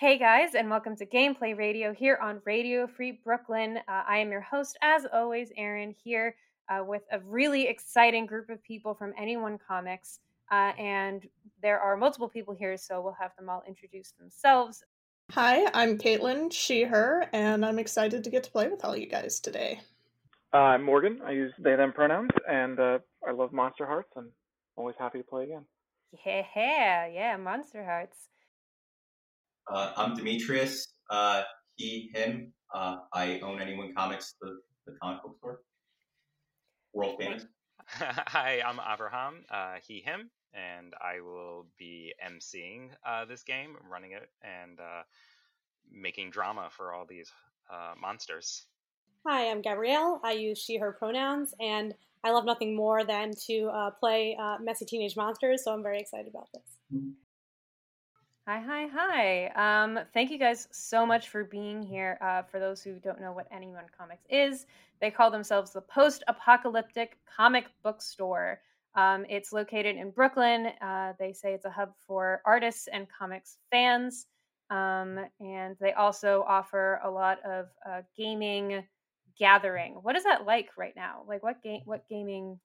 Hey guys, and welcome to Gameplay Radio here on Radio Free Brooklyn. Uh, I am your host, as always, Erin, here uh, with a really exciting group of people from Anyone Comics. Uh, and there are multiple people here, so we'll have them all introduce themselves. Hi, I'm Caitlin, she, her, and I'm excited to get to play with all you guys today. Uh, I'm Morgan. I use they, them pronouns, and uh, I love Monster Hearts. I'm always happy to play again. Yeah, yeah, Monster Hearts. Uh, I'm Demetrius. Uh, he, him. Uh, I own Anyone Comics, the, the comic book store. World famous. Hi, I'm Avraham. Uh, he, him, and I will be emceeing uh, this game, running it, and uh, making drama for all these monsters. Hi, I'm Gabrielle. I use she, her pronouns, and I love nothing more than to play messy teenage monsters. So I'm very excited about this. Hi, hi, hi. Um, thank you guys so much for being here. Uh, for those who don't know what Anyone Comics is, they call themselves the Post Apocalyptic Comic Book Store. Um, it's located in Brooklyn. Uh, they say it's a hub for artists and comics fans. Um, and they also offer a lot of uh, gaming gathering. What is that like right now? Like, what game? What gaming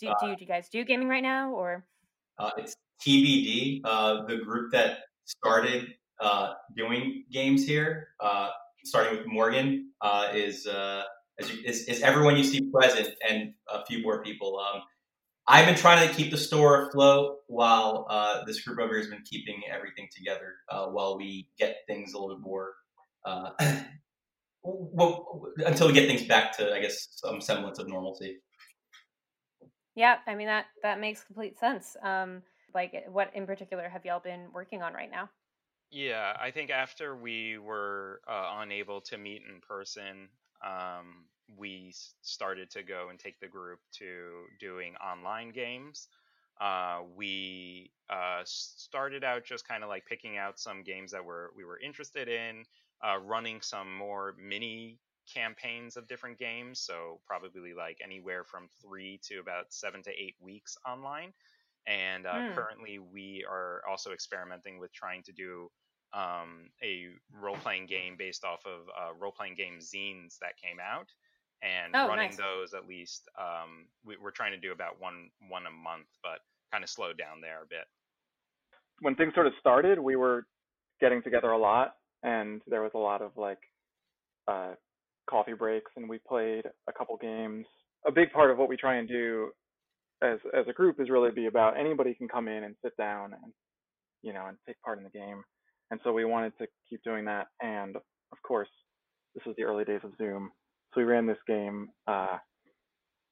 do, do, you, do you guys do gaming right now, or? Uh, it's TBD, uh, the group that started uh, doing games here, uh, starting with Morgan, uh, is, uh, is, is everyone you see present and a few more people. Um, I've been trying to keep the store afloat while uh, this group over here has been keeping everything together while we get things a little bit more. well, until we get things back to, I guess, some semblance of normalcy. Yeah, I mean that that makes complete sense. Um, like eh, what in particular have y'all been working on right now? Yeah i think after we were uh, unable to meet in person um, we started to go and take the group to doing online games. Uh, we uh, started out just kind of like picking out some games that were we were interested in uh, running some more mini campaigns of different games so probably like anywhere from three to about seven to eight weeks online and uh, mm. currently we are also experimenting with trying to do um, a role-playing game based off of uh, role-playing game zines that came out and oh, running nice. those at least um, we, are trying to do about one one a month but kind of slowed down there a bit when things sort of started we were getting together a lot and there was a lot of like uh, coffee breaks and we played a couple games a big part of what we try and do as as a group is really be about anybody can come in and sit down and you know and take part in the game. And so we wanted to keep doing that. And of course this was the early days of zoom. So we ran this game uh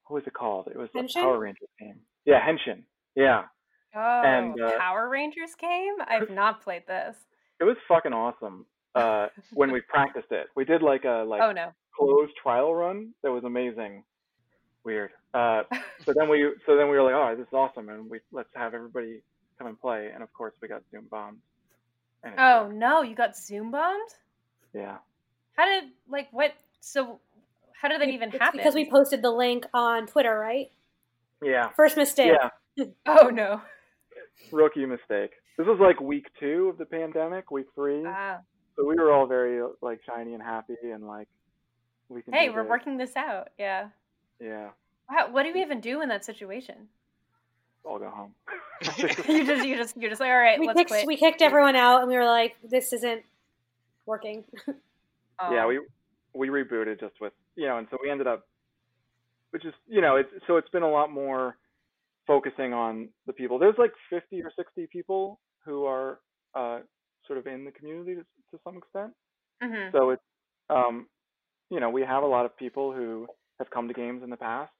what was it called? It was Henshin? a power rangers game. Yeah henshin. Yeah. Oh and, uh, power rangers game? I've not played this. It was fucking awesome uh when we practiced it. We did like a like oh no. closed trial run that was amazing. Weird. Uh, so then we so then we were like, oh, this is awesome, and we let's have everybody come and play. And of course, we got Zoom bombed. Oh no, you got Zoom bombed? Yeah. How did like what? So how did that even it's happen? Because we posted the link on Twitter, right? Yeah. First mistake. Yeah. oh no. Rookie mistake. This was like week two of the pandemic, week three. Ah. So we were all very like shiny and happy and like we can. Hey, we're this. working this out. Yeah. Yeah. Wow, what do we even do in that situation? I'll go home. you just you just you're just like all right. We let's kicked quit. we kicked everyone out, and we were like, this isn't working. oh. Yeah, we we rebooted just with you know, and so we ended up, which is you know, it's so it's been a lot more focusing on the people. There's like 50 or 60 people who are uh, sort of in the community to, to some extent. Mm-hmm. So it's um, you know, we have a lot of people who have come to games in the past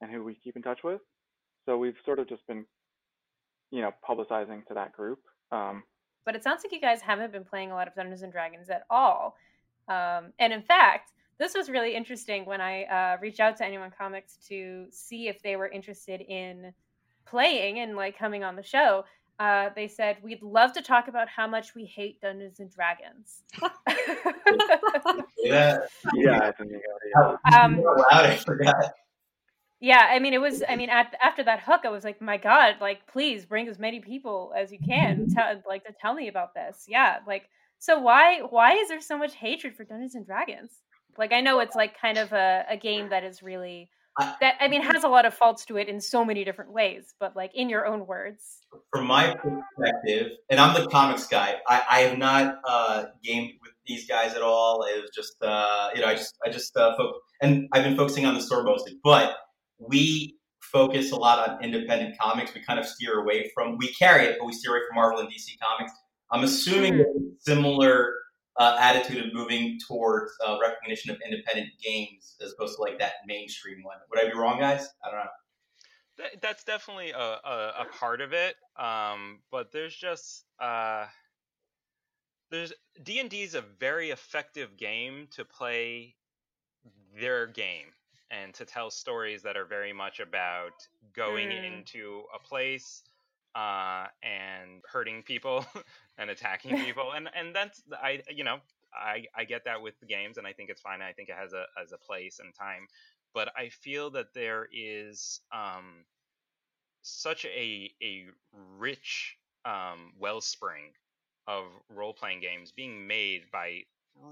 and who we keep in touch with. So we've sort of just been, you know, publicizing to that group. Um, but it sounds like you guys haven't been playing a lot of Dungeons and Dragons at all. Um, and in fact, this was really interesting when I uh, reached out to Anyone Comics to see if they were interested in playing and like coming on the show. Uh, they said we'd love to talk about how much we hate Dungeons and Dragons. yeah, yeah, um, I forgot. Yeah, I mean, it was. I mean, at, after that hook, I was like, "My God! Like, please bring as many people as you can. Tell, like, to tell me about this." Yeah, like So why why is there so much hatred for Dungeons and Dragons? Like I know it's like kind of a, a game that is really that I mean has a lot of faults to it in so many different ways, but like in your own words. From my perspective, and I'm the comics guy, I, I have not uh, gamed with these guys at all. It was just uh, you know I just I just uh, fo- and I've been focusing on the store mostly, but we focus a lot on independent comics. We kind of steer away from we carry it, but we steer away from Marvel and DC comics. I'm assuming mm-hmm. similar uh, attitude of moving towards uh, recognition of independent games as opposed to like that mainstream one. Would I be wrong, guys? I don't know. that's definitely a, a, a, part of it, um, but there's just uh, there's D and D is a very effective game to play their game and to tell stories that are very much about going mm. into a place uh, and hurting people and attacking people, and and that's I you know I I get that with the games, and I think it's fine. I think it has a as a place and time, but I feel that there is um, such a a rich um, wellspring of role playing games being made by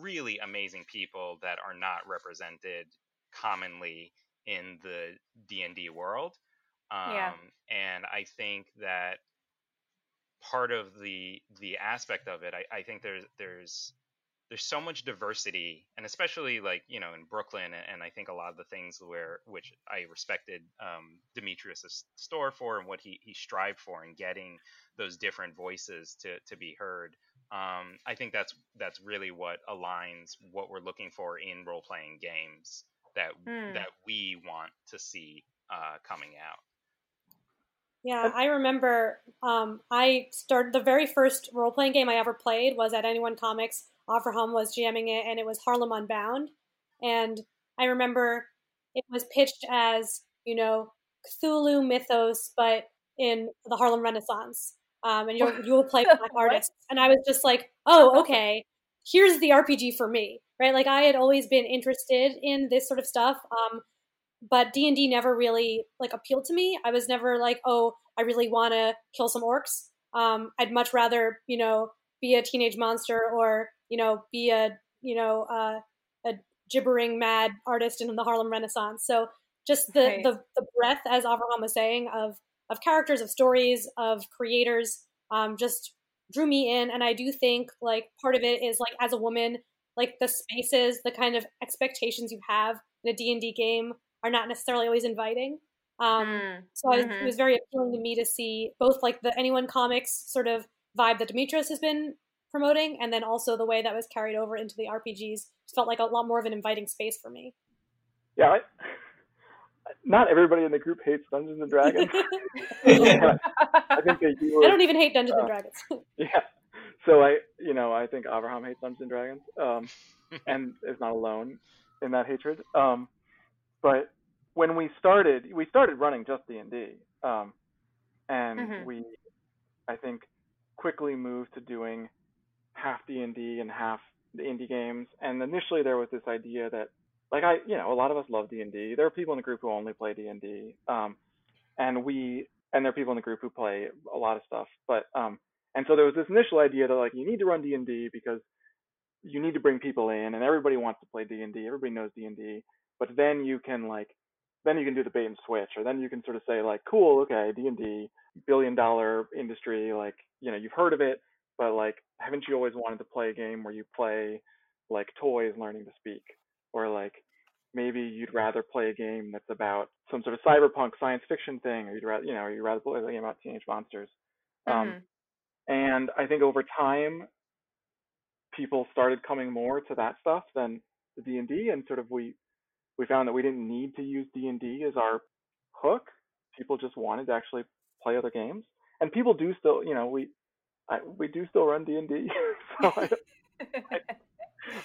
really amazing people that are not represented commonly in the D&D world. Um, yeah. And I think that part of the the aspect of it, I, I think there's there's there's so much diversity, and especially like you know in Brooklyn, and I think a lot of the things where which I respected um, Demetrius's store for, and what he he strived for, in getting those different voices to to be heard. Um, I think that's that's really what aligns what we're looking for in role playing games that hmm. that we want to see uh, coming out. Yeah, I remember um, I started the very first role playing game I ever played was at Anyone Comics. Avraham was jamming it, and it was Harlem Unbound. And I remember it was pitched as you know Cthulhu mythos, but in the Harlem Renaissance. Um, and you'll you'll play black artists. And I was just like, oh, okay, here's the RPG for me, right? Like I had always been interested in this sort of stuff. Um, but D and D never really like appealed to me. I was never like, oh, I really want to kill some orcs. Um, I'd much rather, you know, be a teenage monster or you know, be a you know uh, a gibbering mad artist in the Harlem Renaissance. So just the right. the, the breadth, as Avraham was saying, of of characters, of stories, of creators, um, just drew me in. And I do think like part of it is like as a woman, like the spaces, the kind of expectations you have in a D and D game are not necessarily always inviting. Um, mm, so mm-hmm. I, it was very appealing to me to see both like the Anyone Comics sort of vibe that Demetrius has been promoting, and then also the way that was carried over into the RPGs. Felt like a lot more of an inviting space for me. Yeah, I, not everybody in the group hates Dungeons and Dragons. I think you. Were, I don't even hate Dungeons uh, and Dragons. yeah, so I, you know, I think Avraham hates Dungeons and Dragons, um, and is not alone in that hatred. Um, but when we started, we started running just D and D, um, and mm-hmm. we, I think, quickly moved to doing half D and D and half the indie games. And initially, there was this idea that, like, I, you know, a lot of us love D and D. There are people in the group who only play D and D, um, and we, and there are people in the group who play a lot of stuff. But, um, and so there was this initial idea that like you need to run D and D because you need to bring people in, and everybody wants to play D and D. Everybody knows D and D but then you can like then you can do the bait and switch or then you can sort of say like cool okay d&d billion dollar industry like you know you've heard of it but like haven't you always wanted to play a game where you play like toys learning to speak or like maybe you'd rather play a game that's about some sort of cyberpunk science fiction thing or you'd rather you know or you'd rather play a game about teenage monsters um, mm-hmm. um, and i think over time people started coming more to that stuff than the d&d and sort of we we found that we didn't need to use D&D as our hook. People just wanted to actually play other games, and people do still, you know, we I, we do still run D&D. so I, I,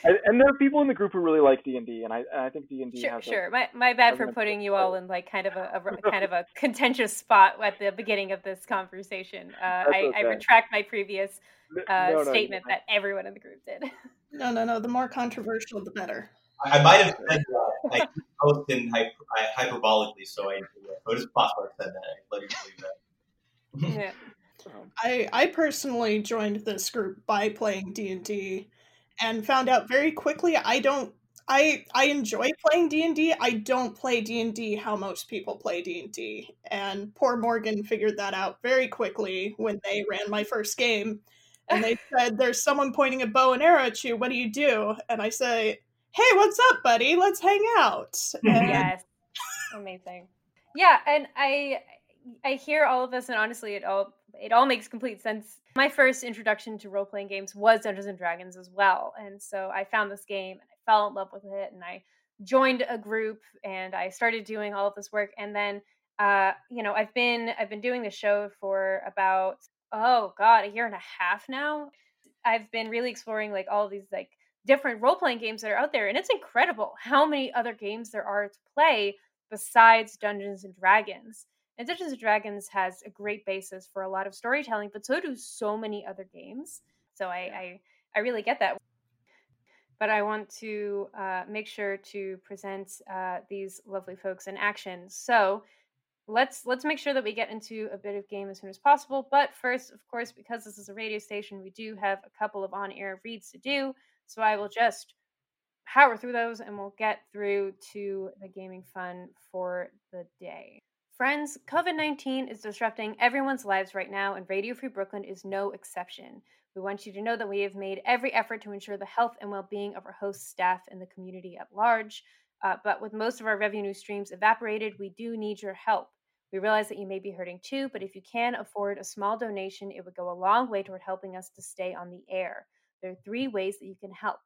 I, and there are people in the group who really like D and D, and I and I think D and D sure, has sure. A, my my bad for putting you all in like kind of a, a kind of a contentious spot at the beginning of this conversation. Uh, I, okay. I, retract my previous uh, no, no, statement no. that everyone in the group did. No, no, no. The more controversial, the better. I might have said that like post in hyper, hyperbolically, so I but it's possible I said that. I let you believe that. yeah. I I personally joined this group by playing D and D, and found out very quickly I don't I I enjoy playing D&D. I don't play D and D how most people play D and D, and poor Morgan figured that out very quickly when they ran my first game, and they said, "There's someone pointing a bow and arrow at you. What do you do?" And I say, "Hey, what's up, buddy? Let's hang out." And yes, amazing. Yeah, and I I hear all of this, and honestly, it all it all makes complete sense. My first introduction to role playing games was Dungeons and Dragons as well, and so I found this game and I fell in love with it, and I joined a group and I started doing all of this work, and then uh, you know I've been I've been doing the show for about oh god a year and a half now. I've been really exploring like all these like different role playing games that are out there, and it's incredible how many other games there are to play besides Dungeons and Dragons. And Dungeons and Dragons has a great basis for a lot of storytelling, but so do so many other games. So I I, I really get that. But I want to uh, make sure to present uh, these lovely folks in action. So let's let's make sure that we get into a bit of game as soon as possible. But first, of course, because this is a radio station, we do have a couple of on-air reads to do. So I will just power through those and we'll get through to the gaming fun for the day. Friends, COVID 19 is disrupting everyone's lives right now, and Radio Free Brooklyn is no exception. We want you to know that we have made every effort to ensure the health and well being of our host, staff, and the community at large. Uh, but with most of our revenue streams evaporated, we do need your help. We realize that you may be hurting too, but if you can afford a small donation, it would go a long way toward helping us to stay on the air. There are three ways that you can help.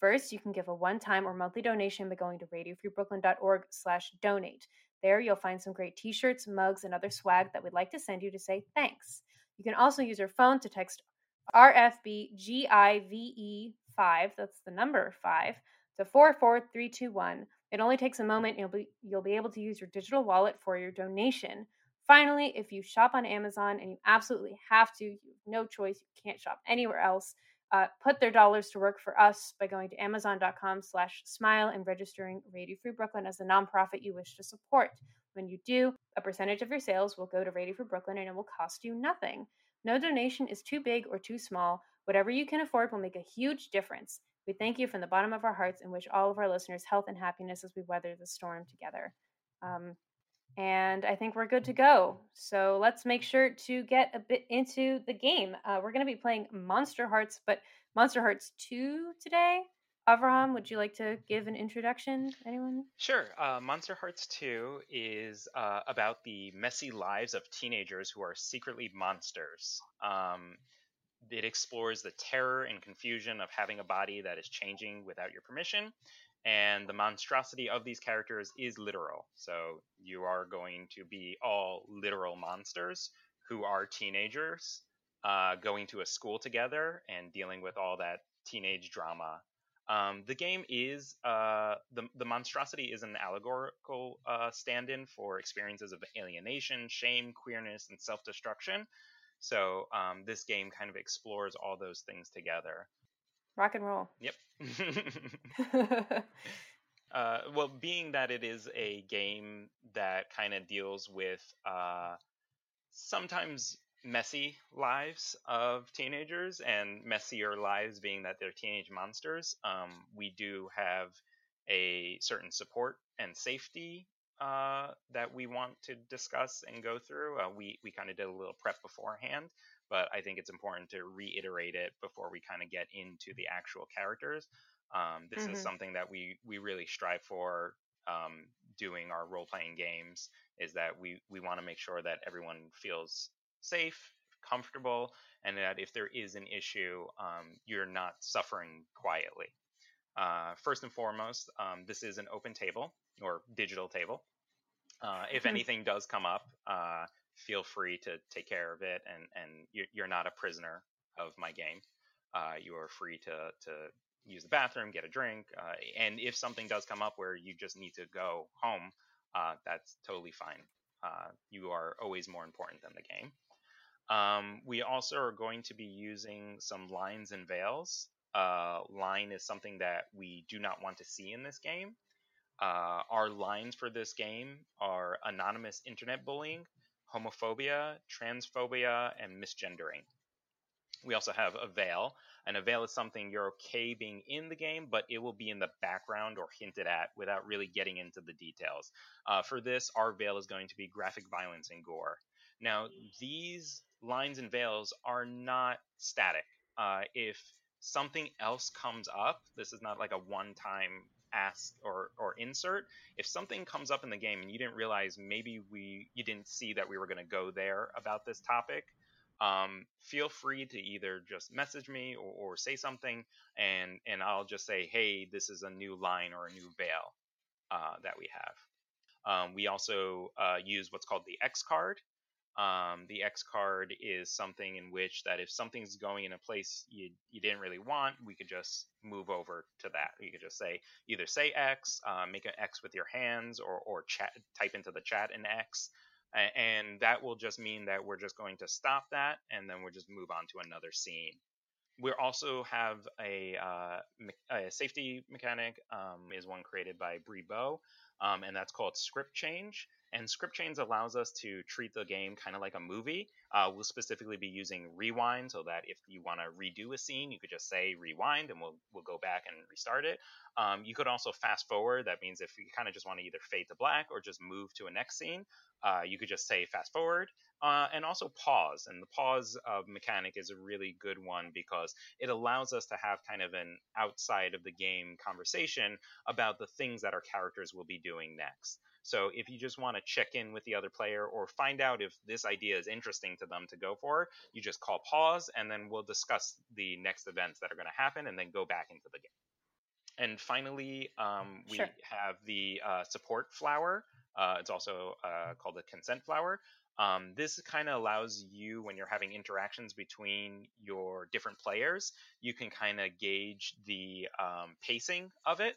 First, you can give a one-time or monthly donation by going to radiofreebrooklyn.org slash donate. There, you'll find some great t-shirts, mugs, and other swag that we'd like to send you to say thanks. You can also use your phone to text RFBGIVE5, that's the number 5, to 44321. It only takes a moment you'll be, you'll be able to use your digital wallet for your donation. Finally, if you shop on Amazon and you absolutely have to, you have no choice, you can't shop anywhere else, uh, put their dollars to work for us by going to amazon.com slash smile and registering radio free brooklyn as the nonprofit you wish to support. When you do a percentage of your sales will go to radio free brooklyn and it will cost you nothing. No donation is too big or too small. Whatever you can afford will make a huge difference. We thank you from the bottom of our hearts and wish all of our listeners health and happiness as we weather the storm together. Um, and I think we're good to go. So let's make sure to get a bit into the game. Uh, we're going to be playing Monster Hearts, but Monster Hearts 2 today. Avraham, would you like to give an introduction? Anyone? Sure. Uh, Monster Hearts 2 is uh, about the messy lives of teenagers who are secretly monsters. Um, it explores the terror and confusion of having a body that is changing without your permission and the monstrosity of these characters is literal. So you are going to be all literal monsters who are teenagers uh, going to a school together and dealing with all that teenage drama. Um, the game is uh, the the monstrosity is an allegorical uh, stand-in for experiences of alienation, shame, queerness, and self-destruction. So um, this game kind of explores all those things together. Rock and roll. Yep. uh, well, being that it is a game that kind of deals with uh, sometimes messy lives of teenagers and messier lives being that they're teenage monsters, um, we do have a certain support and safety uh, that we want to discuss and go through. Uh, we we kind of did a little prep beforehand, but I think it's important to reiterate it before we kind of get into the actual characters. Um, this mm-hmm. is something that we we really strive for um, doing our role playing games. Is that we we want to make sure that everyone feels safe, comfortable, and that if there is an issue, um, you're not suffering quietly. Uh, first and foremost, um, this is an open table or digital table. Uh, if mm-hmm. anything does come up, uh, feel free to take care of it, and and you're not a prisoner of my game. Uh, you are free to to use the bathroom, get a drink, uh, and if something does come up where you just need to go home, uh, that's totally fine. Uh, you are always more important than the game. Um, we also are going to be using some lines and veils. Uh, line is something that we do not want to see in this game. Uh, our lines for this game are anonymous internet bullying, homophobia, transphobia, and misgendering. We also have a veil, and a veil is something you're okay being in the game, but it will be in the background or hinted at without really getting into the details. Uh, for this, our veil is going to be graphic violence and gore. Now, these lines and veils are not static. Uh, if something else comes up, this is not like a one time ask or, or insert. If something comes up in the game and you didn't realize maybe we you didn't see that we were going to go there about this topic, um, feel free to either just message me or, or, say something, and and I'll just say, hey, this is a new line or a new veil uh, that we have. Um, we also uh, use what's called the X card. Um, the X card is something in which that if something's going in a place you you didn't really want, we could just move over to that. You could just say either say X, uh, make an X with your hands, or or chat type into the chat an X, and that will just mean that we're just going to stop that and then we'll just move on to another scene. We also have a, uh, a safety mechanic um, is one created by Brie Beau, um, and that's called script change and script change allows us to treat the game kind of like a movie. Uh, we'll specifically be using rewind so that if you want to redo a scene, you could just say rewind and we'll, we'll go back and restart it. Um, you could also fast forward. That means if you kind of just want to either fade to black or just move to a next scene, uh, you could just say fast forward. Uh, and also pause. And the pause of mechanic is a really good one because it allows us to have kind of an outside of the game conversation about the things that our characters will be doing next. So if you just want to check in with the other player or find out if this idea is interesting to them to go for, you just call pause and then we'll discuss the next events that are going to happen and then go back into the game. And finally, um, we sure. have the uh, support flower. Uh, it's also uh, called the consent flower. Um, this kind of allows you, when you're having interactions between your different players, you can kind of gauge the um, pacing of it.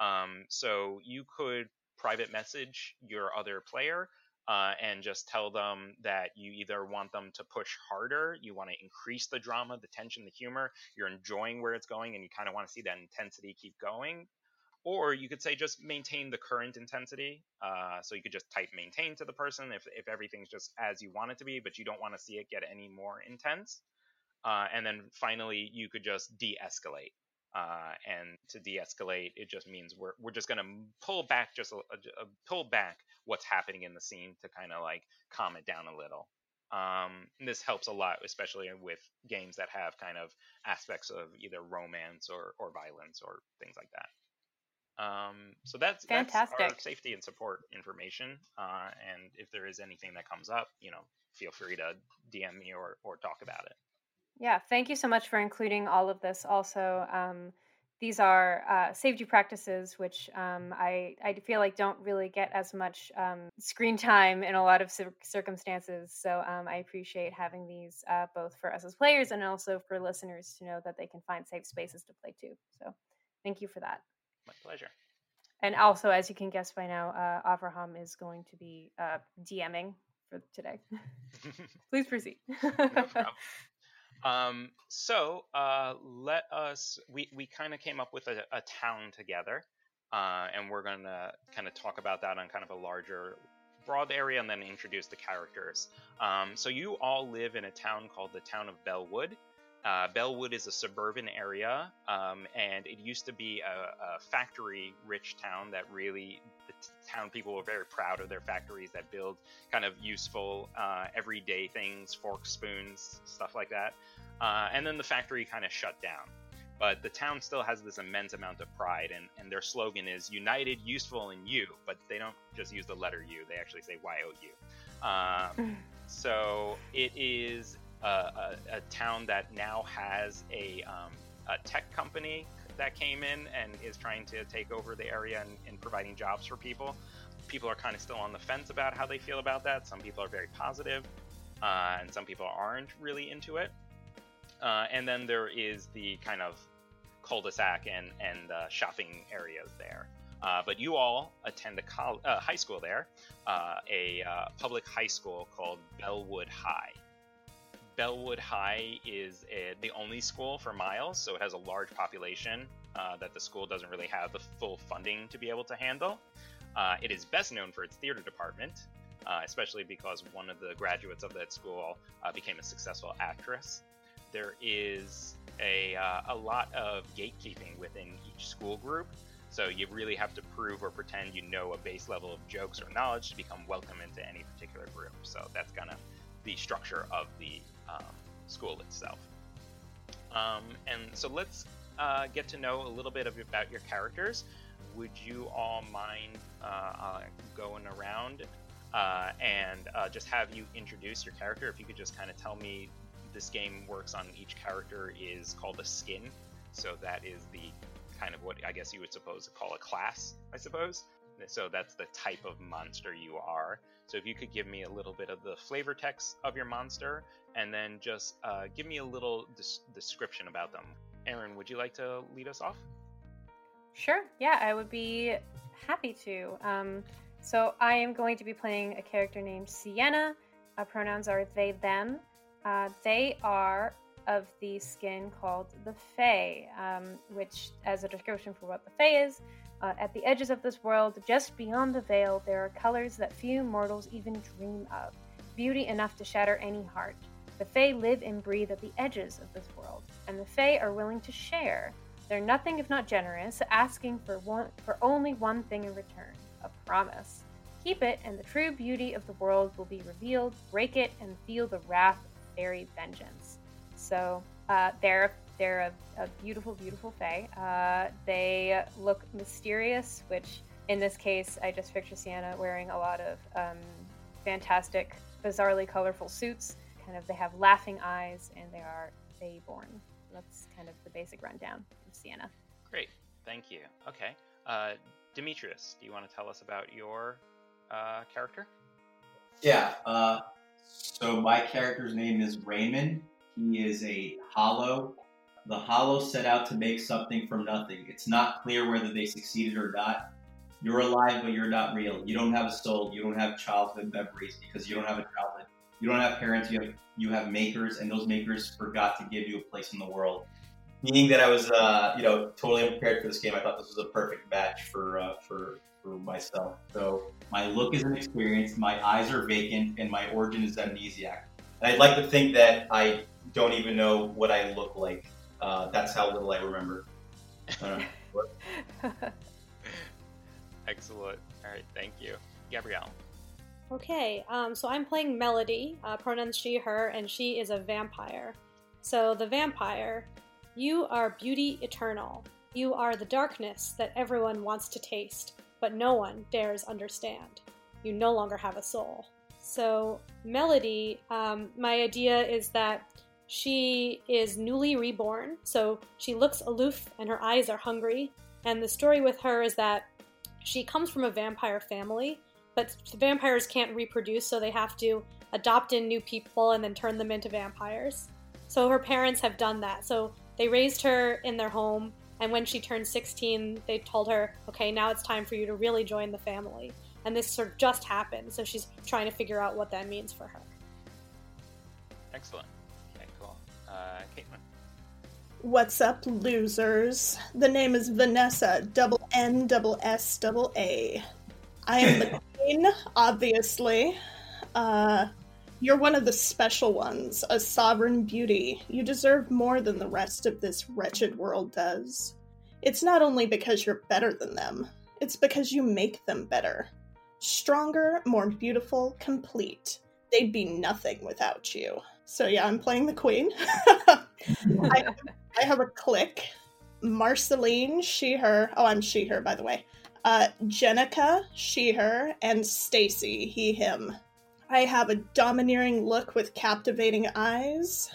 Um, so you could private message your other player uh, and just tell them that you either want them to push harder, you want to increase the drama, the tension, the humor, you're enjoying where it's going, and you kind of want to see that intensity keep going. Or you could say just maintain the current intensity. Uh, so you could just type maintain to the person if, if everything's just as you want it to be, but you don't want to see it get any more intense. Uh, and then finally, you could just de escalate. Uh, and to de-escalate, it just means we're we're just going to pull back just a, a, a, pull back what's happening in the scene to kind of like calm it down a little. Um, this helps a lot, especially with games that have kind of aspects of either romance or, or violence or things like that. Um, so that's fantastic. That's our safety and support information. Uh, and if there is anything that comes up, you know, feel free to DM me or, or talk about it. Yeah, thank you so much for including all of this. Also, um, these are uh, safety practices, which um, I, I feel like don't really get as much um, screen time in a lot of cir- circumstances. So um, I appreciate having these uh, both for us as players and also for listeners to know that they can find safe spaces to play too. So thank you for that. My pleasure. And also, as you can guess by now, uh, Avraham is going to be uh, DMing for today. Please proceed. no um, so uh, let us. We we kind of came up with a, a town together, uh, and we're gonna kind of talk about that on kind of a larger, broad area, and then introduce the characters. Um, so you all live in a town called the town of Bellwood. Uh, Bellwood is a suburban area, um, and it used to be a, a factory-rich town that really the t- town people were very proud of their factories that build kind of useful, uh, everyday things, forks, spoons, stuff like that. Uh, and then the factory kind of shut down. But the town still has this immense amount of pride, and, and their slogan is "United, Useful, and You." But they don't just use the letter U; they actually say Y O U. Um, so it is a, a, town that now has a, um, a tech company that came in and is trying to take over the area and, and providing jobs for people. People are kind of still on the fence about how they feel about that. Some people are very positive, uh, and some people aren't really into it. Uh, and then there is the kind of cul-de-sac and and uh, shopping areas there. Uh, but you all attend a col- uh, high school there, uh, a uh, public high school called Bellwood High. Bellwood High is a, the only school for Miles, so it has a large population that the school doesn't really have the full funding to be able to handle. it is best known for its theater department, uh, especially because one of the graduates of that school uh, became a successful actress. There is a, uh, a lot of gatekeeping within each school group, so you really have to prove or pretend you know a base level of jokes or knowledge to become welcome into any particular group. So that's kind of the structure of the um, school itself. Um, and so let's uh, get to know a little bit of, about your characters. Would you all mind uh, uh, going around uh, and uh, just have you introduce your character? If you could just kind of tell me this game works on each character is called a skin. So that is the kind of what I guess you would suppose to call a class, I suppose. So that's the type of monster you are. So if you could give me a little bit of the flavor text of your monster, and then just uh, give me a little des- description about them. Aaron, would you like to lead us off? Sure. Yeah, I would be happy to. Um, so I am going to be playing a character named Sienna. Pronouns are they, them. Uh, they are of the skin called the Fae, um, which, as a description for what the Fae is, uh, at the edges of this world, just beyond the veil, there are colors that few mortals even dream of, beauty enough to shatter any heart. The Fae live and breathe at the edges of this world, and the Fae are willing to share. They're nothing if not generous, asking for one for only one thing in return: a promise. Keep it, and the true beauty of the world will be revealed. Break it, and feel the wrath of fairy vengeance. So uh, they're a, a beautiful, beautiful fae. Uh, they look mysterious, which in this case, I just picture Sienna wearing a lot of um, fantastic, bizarrely colorful suits. Kind of, they have laughing eyes, and they are fae-born. That's kind of the basic rundown of Sienna. Great, thank you. Okay, uh, Demetrius, do you want to tell us about your uh, character? Yeah. Uh, so my character's name is Raymond. He is a hollow the Hollow set out to make something from nothing. It's not clear whether they succeeded or not. You're alive, but you're not real. You don't have a soul. You don't have childhood memories because you don't have a childhood. You don't have parents. You have you have makers, and those makers forgot to give you a place in the world. Meaning that I was, uh, you know, totally unprepared for this game. I thought this was a perfect match for uh, for for myself. So my look is inexperienced, my eyes are vacant, and my origin is amnesiac. And I'd like to think that I don't even know what I look like uh, that's how little I remember. Excellent. All right, thank you, Gabrielle. Okay, um, so I'm playing Melody, uh, pronouns she, her, and she is a vampire. So, the vampire, you are beauty eternal. You are the darkness that everyone wants to taste, but no one dares understand. You no longer have a soul. So, Melody, um, my idea is that she is newly reborn, so she looks aloof and her eyes are hungry. And the story with her is that she comes from a vampire family, but vampires can't reproduce, so they have to adopt in new people and then turn them into vampires. So her parents have done that. So they raised her in their home, and when she turned 16, they told her, okay, now it's time for you to really join the family. And this sort of just happened, so she's trying to figure out what that means for her. Excellent. Uh, Caitlin. What's up, losers? The name is Vanessa, double N, double S, double A. I am the queen, obviously. Uh, you're one of the special ones, a sovereign beauty. You deserve more than the rest of this wretched world does. It's not only because you're better than them, it's because you make them better. Stronger, more beautiful, complete. They'd be nothing without you. So yeah, I'm playing the queen. I, I, have a clique. Marceline, she, her. Oh, I'm she, her, by the way. Uh, Jenica, she, her, and Stacy, he, him. I have a domineering look with captivating eyes,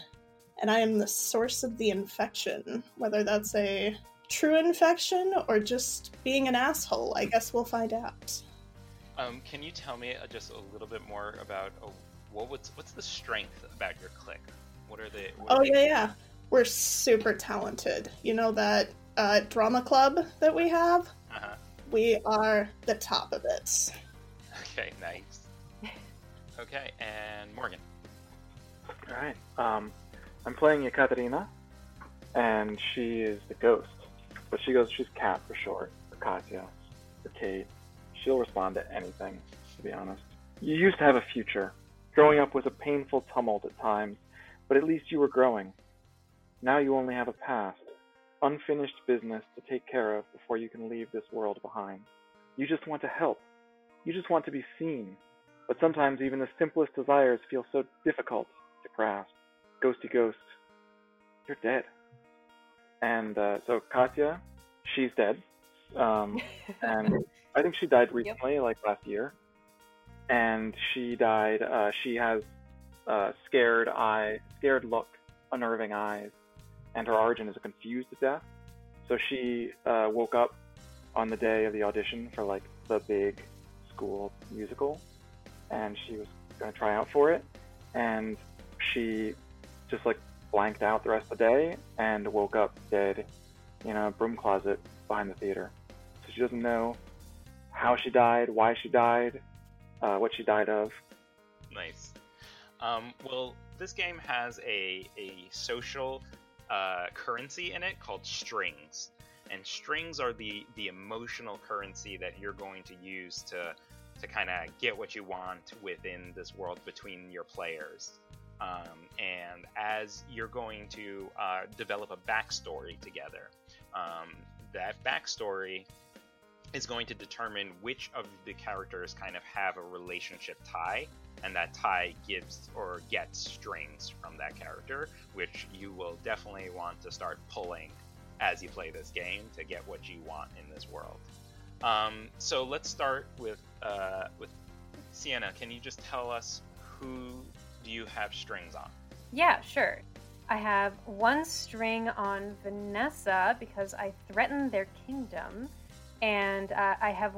and I am the source of the infection. Whether that's a true infection or just being an asshole, I guess we'll find out. Um, can you tell me uh, just a little bit more about uh, what what's what's the strength about your clique? What are they? What oh are yeah, they? yeah. We're super talented. You know that uh, drama club that we have. Uh-huh. We are the top of it. Okay, nice. okay, and Morgan. All right. Um, I'm playing Ekaterina, and she is the ghost. But she goes, she's Kat for short, or Katya, or Kate. She'll respond to anything, to be honest. You used to have a future. Growing up was a painful tumult at times, but at least you were growing. Now you only have a past, unfinished business to take care of before you can leave this world behind. You just want to help. You just want to be seen. But sometimes even the simplest desires feel so difficult to grasp. Ghosty ghost, you're dead. And uh, so Katya, she's dead. Um, and I think she died recently, like last year. And she died. Uh, she has uh, scared eye, scared look, unnerving eyes, and her origin is a confused death. So she uh, woke up on the day of the audition for like the big school musical, and she was going to try out for it, and she just like blanked out the rest of the day and woke up dead in a broom closet behind the theater. So she doesn't know how she died, why she died, uh, what she died of. Nice. Um, well, this game has a, a social uh, currency in it called strings. And strings are the, the emotional currency that you're going to use to, to kind of get what you want within this world between your players. Um, and as you're going to uh, develop a backstory together, um, that backstory is going to determine which of the characters kind of have a relationship tie, and that tie gives or gets strings from that character, which you will definitely want to start pulling as you play this game to get what you want in this world. Um, so let's start with uh, with Sienna. Can you just tell us who do you have strings on? Yeah, sure. I have one string on Vanessa because I threatened their kingdom, and uh, I have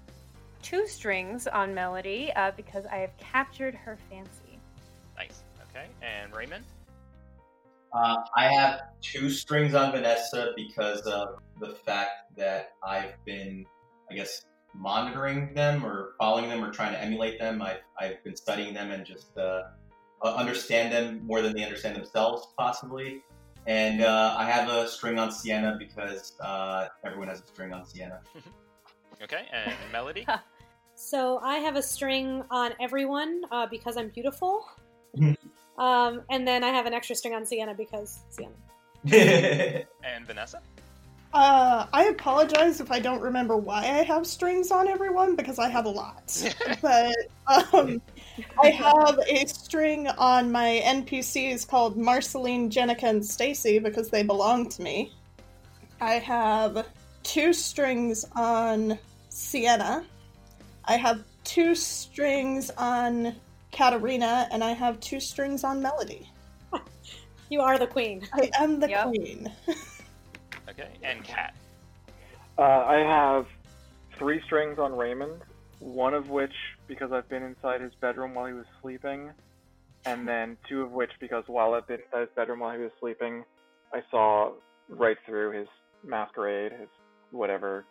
two strings on Melody uh, because I have captured her fancy. Nice. Okay. And Raymond? Uh, I have two strings on Vanessa because of the fact that I've been, I guess, monitoring them or following them or trying to emulate them. I've, I've been studying them and just uh, uh, understand them more than they understand themselves, possibly. And uh, I have a string on Sienna because uh, everyone has a string on Sienna. okay, and Melody? so I have a string on everyone uh, because I'm beautiful. um, and then I have an extra string on Sienna because Sienna. and Vanessa? Uh, I apologize if I don't remember why I have strings on everyone because I have a lot. but um, I have a string on my NPCs called Marceline, Jenica, and Stacy because they belong to me. I have two strings on Sienna. I have two strings on Katarina, and I have two strings on Melody. you are the queen. I am the yep. queen. Okay, and Kat. Uh, I have three strings on Raymond, one of which because I've been inside his bedroom while he was sleeping, and then two of which because while I've been inside his bedroom while he was sleeping, I saw right through his masquerade, his whatever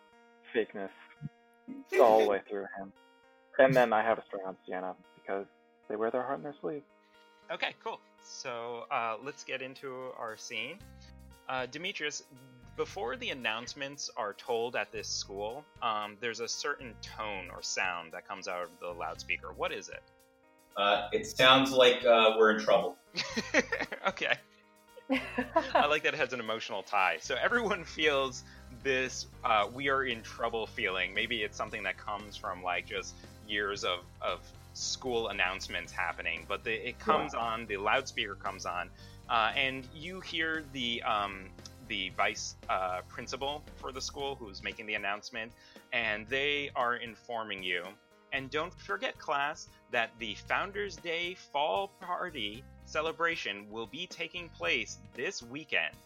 fakeness, all the way through him. And then I have a string on Sienna because they wear their heart in their sleeve. Okay, cool. So uh, let's get into our scene. Uh, Demetrius, before the announcements are told at this school, um, there's a certain tone or sound that comes out of the loudspeaker. What is it? Uh, it sounds like uh, we're in trouble. okay. I like that it has an emotional tie. So everyone feels this uh, we are in trouble feeling. Maybe it's something that comes from like just years of, of school announcements happening, but the, it comes yeah. on, the loudspeaker comes on, uh, and you hear the um, the vice uh, principal for the school who's making the announcement, and they are informing you. And don't forget, class, that the Founders Day Fall Party celebration will be taking place this weekend.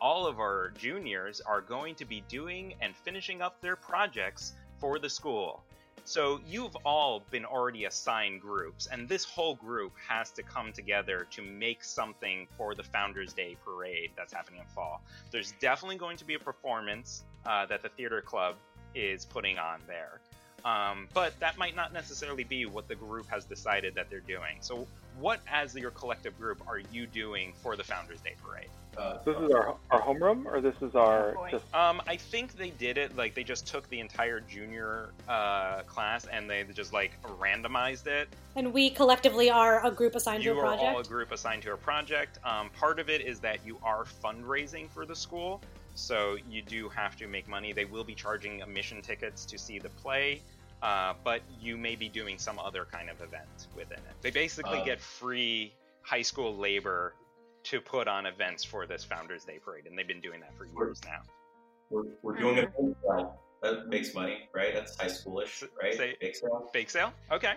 All of our juniors are going to be doing and finishing up their projects for the school. So you've all been already assigned groups, and this whole group has to come together to make something for the Founders Day parade that's happening in fall. There's definitely going to be a performance uh, that the theater club is putting on there. Um, but that might not necessarily be what the group has decided that they're doing. So, what, as your collective group, are you doing for the Founders Day parade? Uh, This is our our homeroom, or this is our boy. just Um, I think they did it like they just took the entire junior uh, class and they just like randomized it. And we collectively are a group assigned You to a are all a group assigned to a project. Um, part of it is that you are fundraising for the school, so you do have to make money. They will be charging admission tickets to see the play, uh, but you may be doing some other kind of event within it. They basically Uh. get free high school labor to put on events for this Founders Day parade, and they've been doing that for years now. we're, we're doing a bake sale. That makes money, right? That's high schoolish, S- right? say- Bake sale. Bake sale? Okay.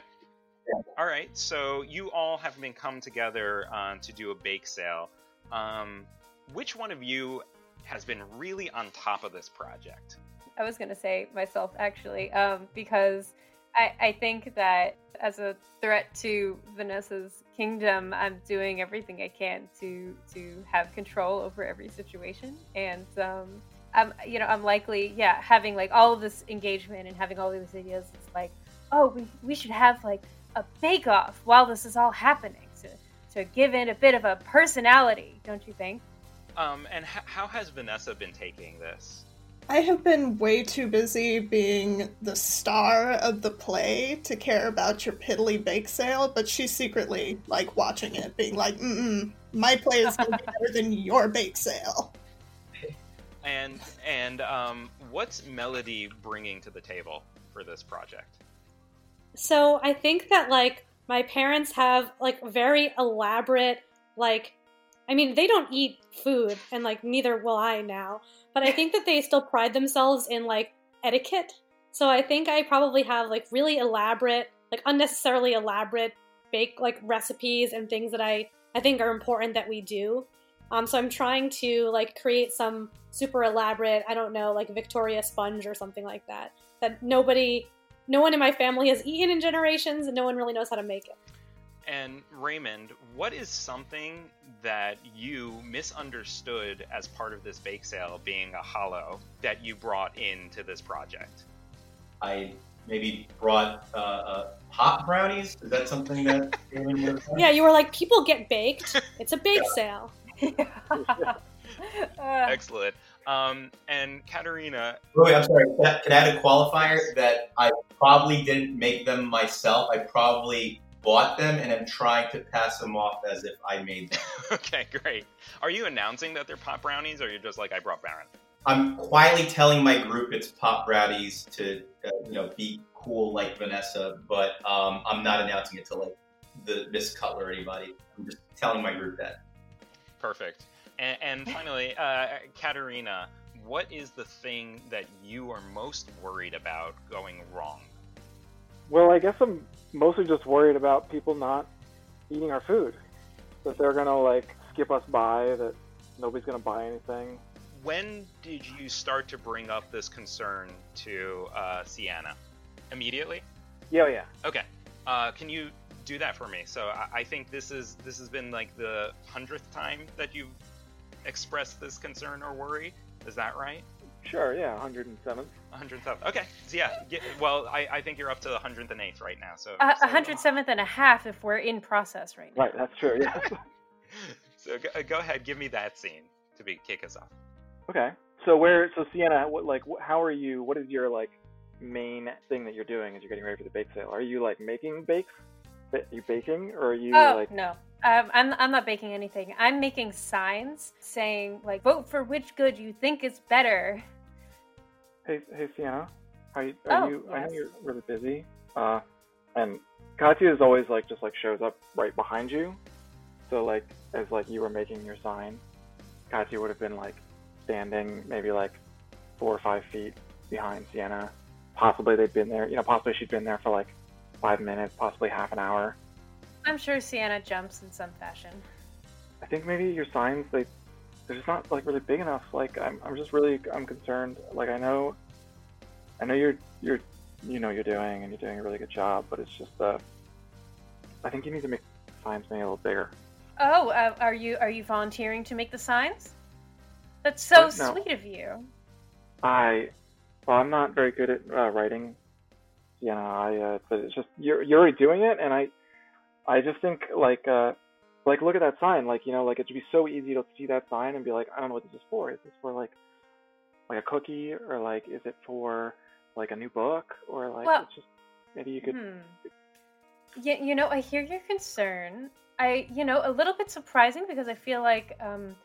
Yeah. All right. So you all have been come together uh, to do a bake sale. Um, which one of you has been really on top of this project? I was gonna say myself actually, um, because I, I think that as a threat to Vanessa's kingdom, I'm doing everything I can to to have control over every situation, and um, I'm you know I'm likely yeah having like all of this engagement and having all these ideas. It's like oh we we should have like a bake off while this is all happening to to give it a bit of a personality, don't you think? Um, and h- how has Vanessa been taking this? I have been way too busy being the star of the play to care about your piddly bake sale, but she's secretly like watching it, being like, mm my play is gonna be better than your bake sale. And and um, what's Melody bringing to the table for this project? So I think that like my parents have like very elaborate like I mean they don't eat food and like neither will I now, but I think that they still pride themselves in like etiquette. So I think I probably have like really elaborate, like unnecessarily elaborate bake like recipes and things that I I think are important that we do. Um, so I'm trying to like create some super elaborate, I don't know, like Victoria sponge or something like that that nobody no one in my family has eaten in generations and no one really knows how to make it. And Raymond, what is something that you misunderstood as part of this bake sale being a hollow that you brought into this project? I maybe brought uh, uh, hot brownies. Is that something that? Yeah, you were like, people get baked. It's a bake sale. Uh, Excellent. Um, and Katerina, Oh, wait, I'm sorry. Can I, can I add a qualifier that I probably didn't make them myself? I probably bought them and am trying to pass them off as if I made them. okay, great. Are you announcing that they're pop brownies, or you're just like I brought Baron? I'm quietly telling my group it's pop brownies to uh, you know be cool like Vanessa, but um, I'm not announcing it to like the Miss Cutler or anybody. I'm just telling my group that. Perfect. And, and finally, uh, Katerina, what is the thing that you are most worried about going wrong? Well, I guess I'm mostly just worried about people not eating our food. That they're gonna like skip us by. That nobody's gonna buy anything. When did you start to bring up this concern to uh, Sienna? Immediately? Yeah, yeah. Okay. Uh, can you do that for me? So I, I think this is this has been like the hundredth time that you've expressed this concern or worry. Is that right? Sure, yeah. 107th. 107th. Okay. So yeah. Get, well, I, I think you're up to the 108th right now. So. Uh, a so- 107th and a half if we're in process right now. Right, that's true. Yeah. so go, uh, go ahead, give me that scene to be kick us off. okay. So where? So Sienna, what like? What, how are you? What is your like main thing that you're doing as you're getting ready for the bake sale? Are you like making bakes? Are you baking, or are you Oh like? no, um, I'm I'm not baking anything. I'm making signs saying like vote for which good you think is better. Hey, hey, Sienna. Are you? Are Oh, you I know you're really busy. Uh, and Katya is always like just like shows up right behind you. So like as like you were making your sign, Katya would have been like standing maybe like four or five feet behind Sienna. Possibly they'd been there. You know, possibly she'd been there for like five minutes, possibly half an hour. I'm sure Sienna jumps in some fashion. I think maybe your signs they they're just not like really big enough. Like I'm I'm just really I'm concerned. Like I know I know you're you're you know you're doing and you're doing a really good job, but it's just uh I think you need to make the signs maybe a little bigger. Oh, uh, are you are you volunteering to make the signs? That's so no. sweet of you. I well I'm not very good at uh, writing. You know, I uh but it's just you're you're already doing it and I I just think like uh like look at that sign. Like you know, like it'd be so easy to see that sign and be like, I don't know what this is for. Is this for like like a cookie or like is it for like a new book or like Well- it's just maybe you could Hmm. Yeah, you know, I hear your concern. I, you know, a little bit surprising because I feel like um,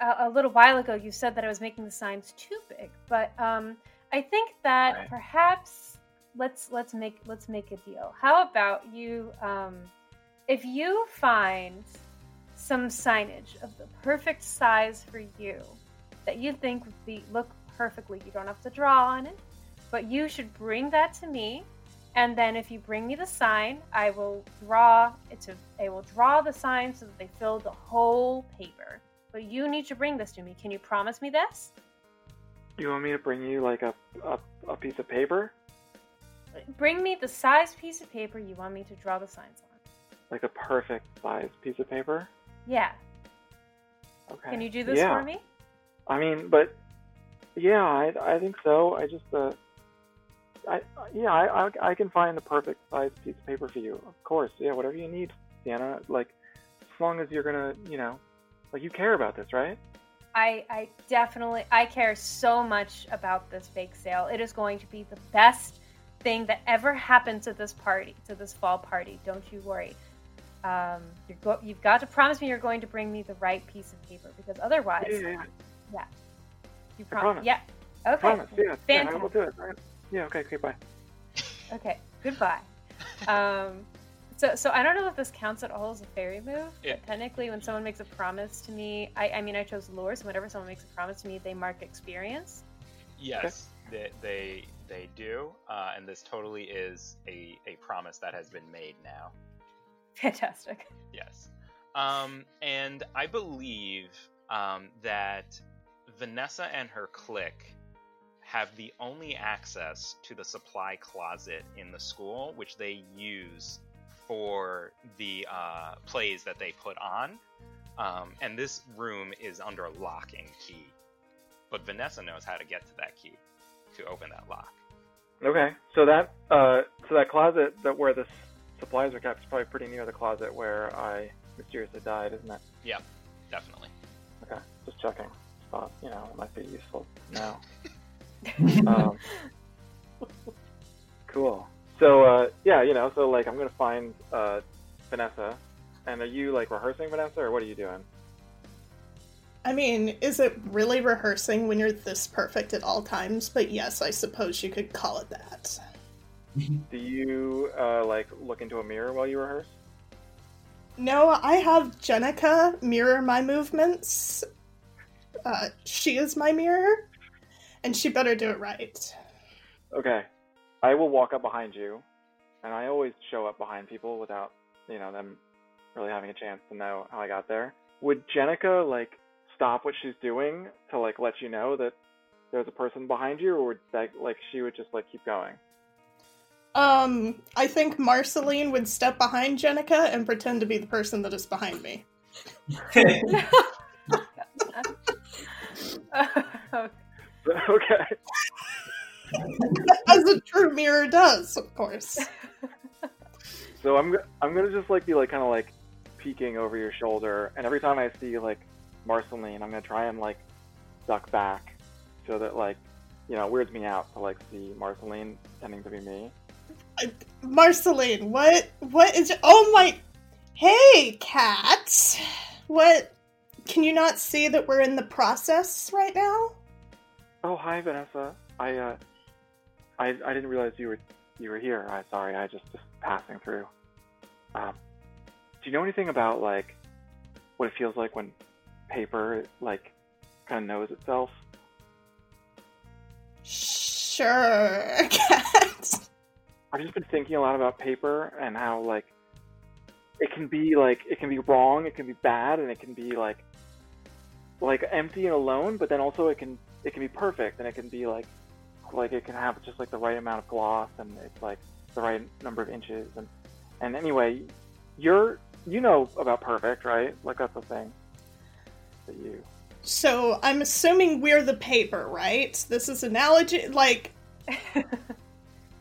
a, a little while ago you said that I was making the signs too big, but um, I think that Right. perhaps let's let's make let's make a deal. How about you? Um, if you find some signage of the perfect size for you that you think would be look perfectly, you don't have to draw on it, but you should bring that to me and then if you bring me the sign, I will draw it to I will draw the sign so that they fill the whole paper. But you need to bring this to me. Can you promise me this? you want me to bring you like a a, a piece of paper Bring me the size piece of paper you want me to draw the signs on. Like a perfect size piece of paper. Yeah. Okay. Can you do this yeah. for me? I mean, but yeah, I I think so. I just uh, I yeah, I I, I can find the perfect size piece of paper for you. Of course, yeah, whatever you need, Sienna. Like, as long as you're gonna, you know, like you care about this, right? I, I definitely I care so much about this bake sale. It is going to be the best thing that ever happened to this party, to this fall party. Don't you worry. Um, you're go- you've got to promise me you're going to bring me the right piece of paper because otherwise, Yeah, yeah, yeah. you I prom- promise. Yeah. Okay. Promise. Yeah, yeah, I will do it. All right. Yeah. Okay. Okay. Bye. Okay. Goodbye. um, so so I don't know if this counts at all as a fairy move. Yeah. But technically, when someone makes a promise to me, I I mean I chose lore, so whenever someone makes a promise to me, they mark experience. Yes, they they, they do, uh, and this totally is a, a promise that has been made now. Fantastic. Yes. Um, and I believe um, that Vanessa and her clique have the only access to the supply closet in the school, which they use for the uh, plays that they put on. Um, and this room is under lock and key. But Vanessa knows how to get to that key to open that lock. Okay. So that uh, so that closet that where the s- supplies are kept is probably pretty near the closet where I mysteriously died, isn't it? Yeah, definitely. Okay. Just checking. Thought you know it might be useful now. um, cool. So uh, yeah, you know, so like I'm gonna find uh, Vanessa, and are you like rehearsing Vanessa, or what are you doing? I mean, is it really rehearsing when you're this perfect at all times? But yes, I suppose you could call it that. Do you uh, like look into a mirror while you rehearse? No, I have Jenica mirror my movements. Uh, she is my mirror, and she better do it right. Okay. I will walk up behind you, and I always show up behind people without, you know, them really having a chance to know how I got there. Would Jenica like stop what she's doing to like let you know that there's a person behind you, or would that like she would just like keep going? Um, I think Marceline would step behind Jenica and pretend to be the person that is behind me. okay. As a true mirror does, of course. So I'm I'm gonna just like be like kind of like peeking over your shoulder, and every time I see like Marceline, I'm gonna try and like duck back so that like you know it weirds me out to like see Marceline pretending to be me. Marceline, what what is oh my Hey Kat. What can you not see that we're in the process right now? Oh hi Vanessa, I uh I I didn't realize you were you were here. I sorry, I just just passing through. Um, do you know anything about like what it feels like when paper like kind of knows itself? Sure. I've just been thinking a lot about paper and how like it can be like it can be wrong, it can be bad, and it can be like like empty and alone, but then also it can it can be perfect and it can be like like it can have just like the right amount of gloss and it's like the right number of inches and and anyway, you're you know about perfect, right? Like that's the thing that you So I'm assuming we're the paper, right? This is analogy like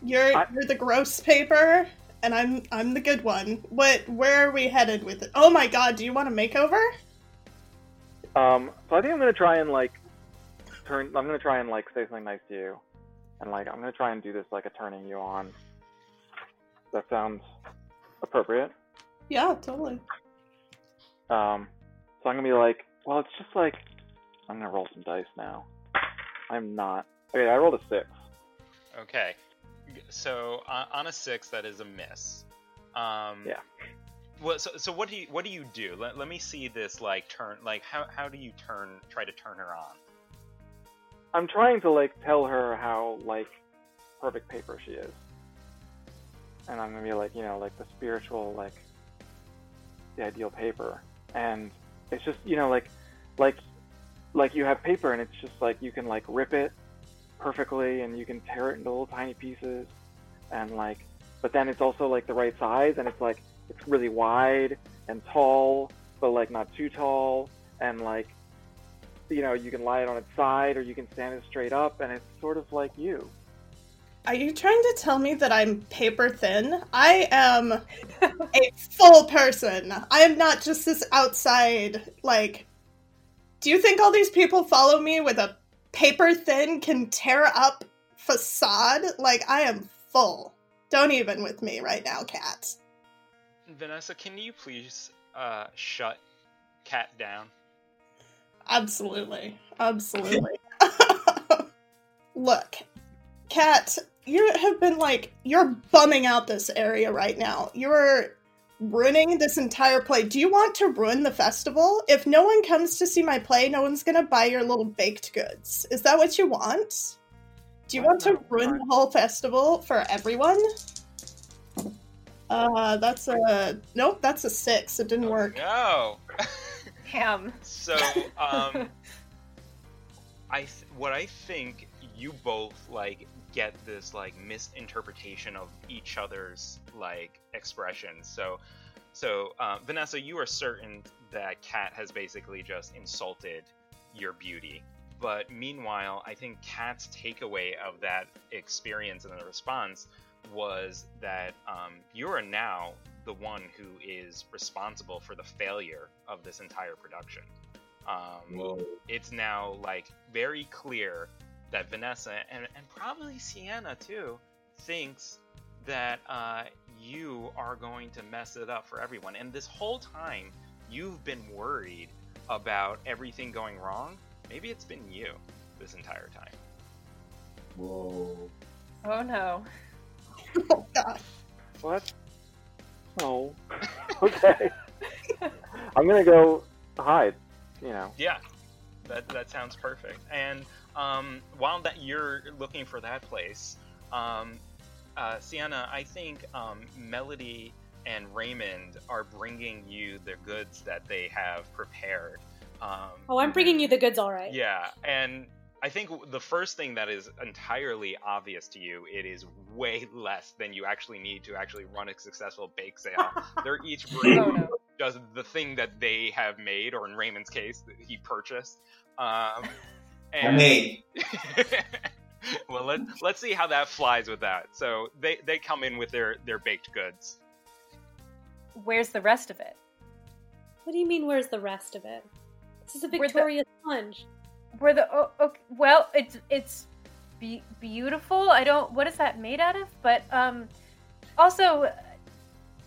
you're I- you're the gross paper and I'm I'm the good one. What? Where are we headed with it? Oh my god! Do you want a makeover? Um, so I think I'm gonna try and like turn. I'm gonna try and like say something nice to you, and like I'm gonna try and do this like a turning you on. That sounds appropriate. Yeah, totally. Um, so I'm gonna be like, well, it's just like I'm gonna roll some dice now. I'm not. Okay, I rolled a six. Okay. So uh, on a six, that is a miss. Um, Yeah. Well, so, so what do you what do you do? Let, let me see this like turn like how how do you turn try to turn her on? I'm trying to like tell her how like perfect paper she is, and I'm gonna be like, you know, like the spiritual, like the ideal paper, and it's just, you know, like, like, like you have paper, and it's just like you can like rip it perfectly, and you can tear it into little tiny pieces, and like, but then it's also like the right size, and it's like it's really wide and tall, but like not too tall, and like you know, you can lie it on its side or you can stand it straight up, and it's sort of like you. Are you trying to tell me that I'm paper thin? I am a full person. I am not just this outside, like. Do you think all these people follow me with a paper thin, can tear up facade? Like, I am full. Don't even with me right now, Kat. Vanessa, can you please uh, shut Kat down? Absolutely. Absolutely. Look, Kat, you have been like, you're bumming out this area right now. You're ruining this entire play. Do you want to ruin the festival? If no one comes to see my play, no one's gonna buy your little baked goods. Is that what you want? Do you want to ruin the whole festival for everyone? Uh, that's a nope. That's a six. It didn't work. No. Damn. So, um, I th- what I think you both like get this like misinterpretation of each other's like expressions. So, so um, Vanessa, you are certain that Kat has basically just insulted your beauty. But meanwhile, I think Kat's takeaway of that experience and the response was that um, you are now the one who is responsible for the failure of this entire production. Um, it's now like very clear that Vanessa and, and probably Sienna too thinks that uh, you are going to mess it up for everyone. And this whole time, you've been worried about everything going wrong. Maybe it's been you this entire time. Whoa. Oh no. Oh god. What? Oh. okay. I'm gonna go hide. You know. Yeah, that that sounds perfect. And um, while that you're looking for that place, um, uh, Sienna, I think um, Melody and Raymond are bringing you the goods that they have prepared. Um, Oh, I'm bringing you the goods, all right. Yeah, and I think the first thing that is entirely obvious to you, it is way less than you actually need to actually run a successful bake sale. They're each bringing Oh no. just the thing that they have made, or in Raymond's case, that he purchased. Um, and Made. well, let let's see how that flies with that. So they they come in with their their baked goods. Where's the rest of it? What do you mean? Where's the rest of it? This is a Where'd the- Victoria sponge. Where the oh, okay, well, it's it's be- beautiful. I don't. What is that made out of? But um, also,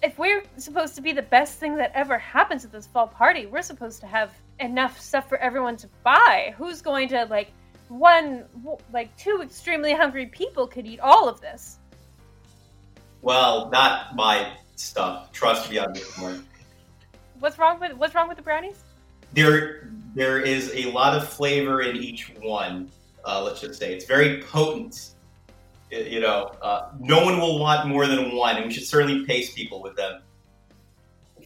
if we're supposed to be the best thing that ever happens at this fall party, we're supposed to have enough stuff for everyone to buy. Who's going to like one like two extremely hungry people could eat all of this? Well, not my stuff. Trust me on this one. What's wrong with what's wrong with the brownies? There, there is a lot of flavor in each one. Uh, let's just say it's very potent. Y- You know, uh, no one will want more than one, and we should certainly pace people with them.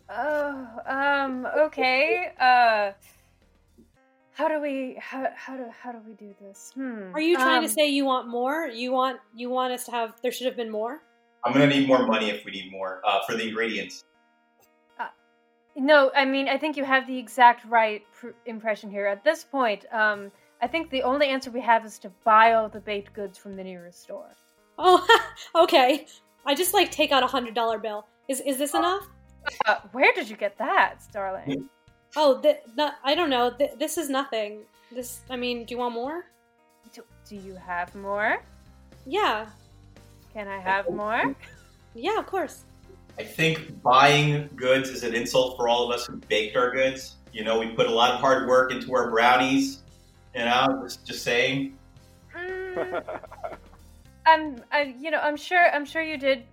Oh, um, okay. Uh, how do we how how do how do we do this? Hmm. Are you trying um, to say you want more? You want you want us to have? There should have been more. I'm gonna need more money if we need more uh, for the ingredients. No, I mean I think you have the exact right pr- impression here. At this point, um, I think the only answer we have is to buy all the baked goods from the nearest store. Oh, okay. I just like take out a hundred dollar bill. Is is this enough? Uh, where did you get that, darling? Oh, th- th- I don't know. Th- this is nothing. This, I mean, do you want more? Do, do you have more? Yeah, Can I have more? yeah, of course. I think buying goods is an insult for all of us who baked our goods. You know, we put a lot of hard work into our brownies. You know, just, just saying. Mm, I'm, I, you know, I'm sure, I'm sure you did.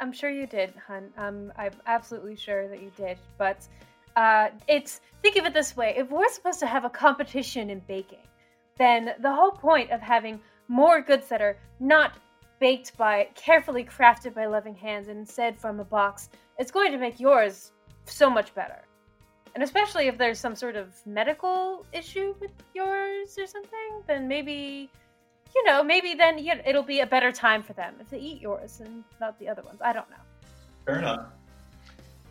I'm sure you did, hun. Um, I'm absolutely sure that you did. But uh, it's think of it this way: if we're supposed to have a competition in baking, then the whole point of having more goods that are not baked by carefully crafted by loving hands and instead from a box, it's going to make yours so much better. And especially if there's some sort of medical issue with yours or something, then maybe you know, maybe then you know, it'll be a better time for them if they eat yours and not the other ones. I don't know. Fair enough.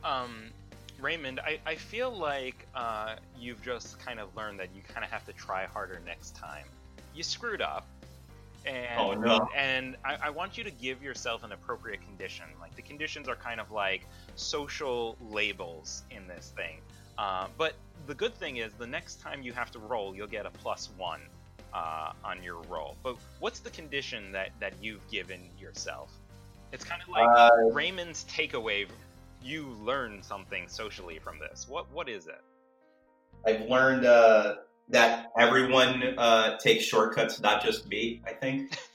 Um, Raymond, I, I feel like uh, you've just kind of learned that you kind of have to try harder next time. You screwed up, and Oh, no. and I, I want you to give yourself an appropriate condition. Like the conditions are kind of like social labels in this thing. Uh, but the good thing is, the next time you have to roll, you'll get a plus one uh, on your roll. But what's the condition that that you've given yourself? It's kind of like Uh, Raymond's takeaway. You learn something socially from this. What what is it? I've learned uh, that everyone uh, takes shortcuts, not just me. I think.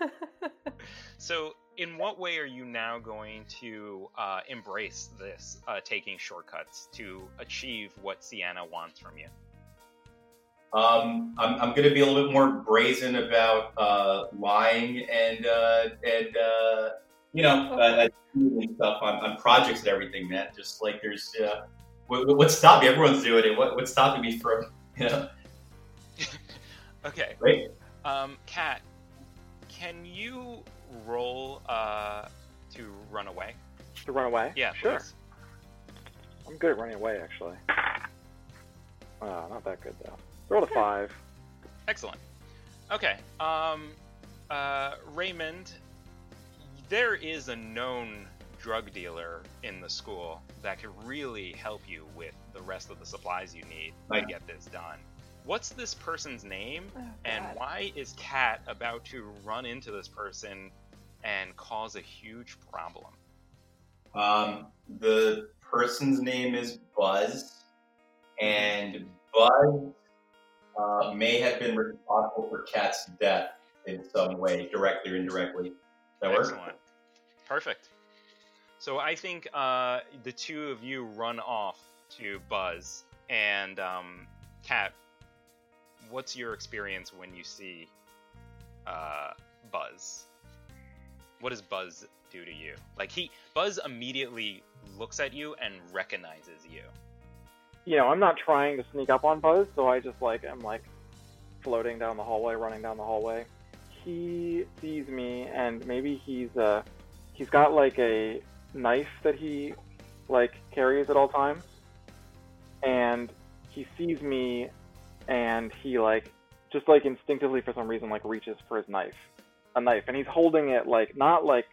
so, in what way are you now going to uh, embrace this uh, taking shortcuts to achieve what Sienna wants from you? Um, I'm, I'm going to be a little bit more brazen about uh, lying and uh, and uh, you know uh, uh, stuff on, on projects and everything, man. Just like there's uh, what, what- what's stopping? Everyone's doing it. What, what's stopping me from you know? Okay, Right? um, Kat, can you roll uh, to run away? to run away? Yeah, sure. please. I'm good at running away, actually. Uh, not that good though. Roll a five. Excellent. Okay. Um, uh, Raymond, there is a known drug dealer in the school that could really help you with the rest of the supplies you need to get this done. What's this person's name, Oh, and God. why is Kat about to run into this person and cause a huge problem? Um, the person's name is Buzz, and Buzz uh, may have been responsible for Kat's death in some way, directly or indirectly. Does that work? Excellent. Perfect. So I think uh, the two of you run off to Buzz and um, Kat. What's your experience when you see uh, Buzz? What does Buzz do to you? Like he Buzz immediately looks at you and recognizes you. You know, I'm not trying to sneak up on Buzz, so I just like am like floating down the hallway, running down the hallway. He sees me, and maybe he's uh he's got like a knife that he like carries at all times, and he sees me, and he like just like instinctively for some reason like reaches for his knife, a knife, and he's holding it like not like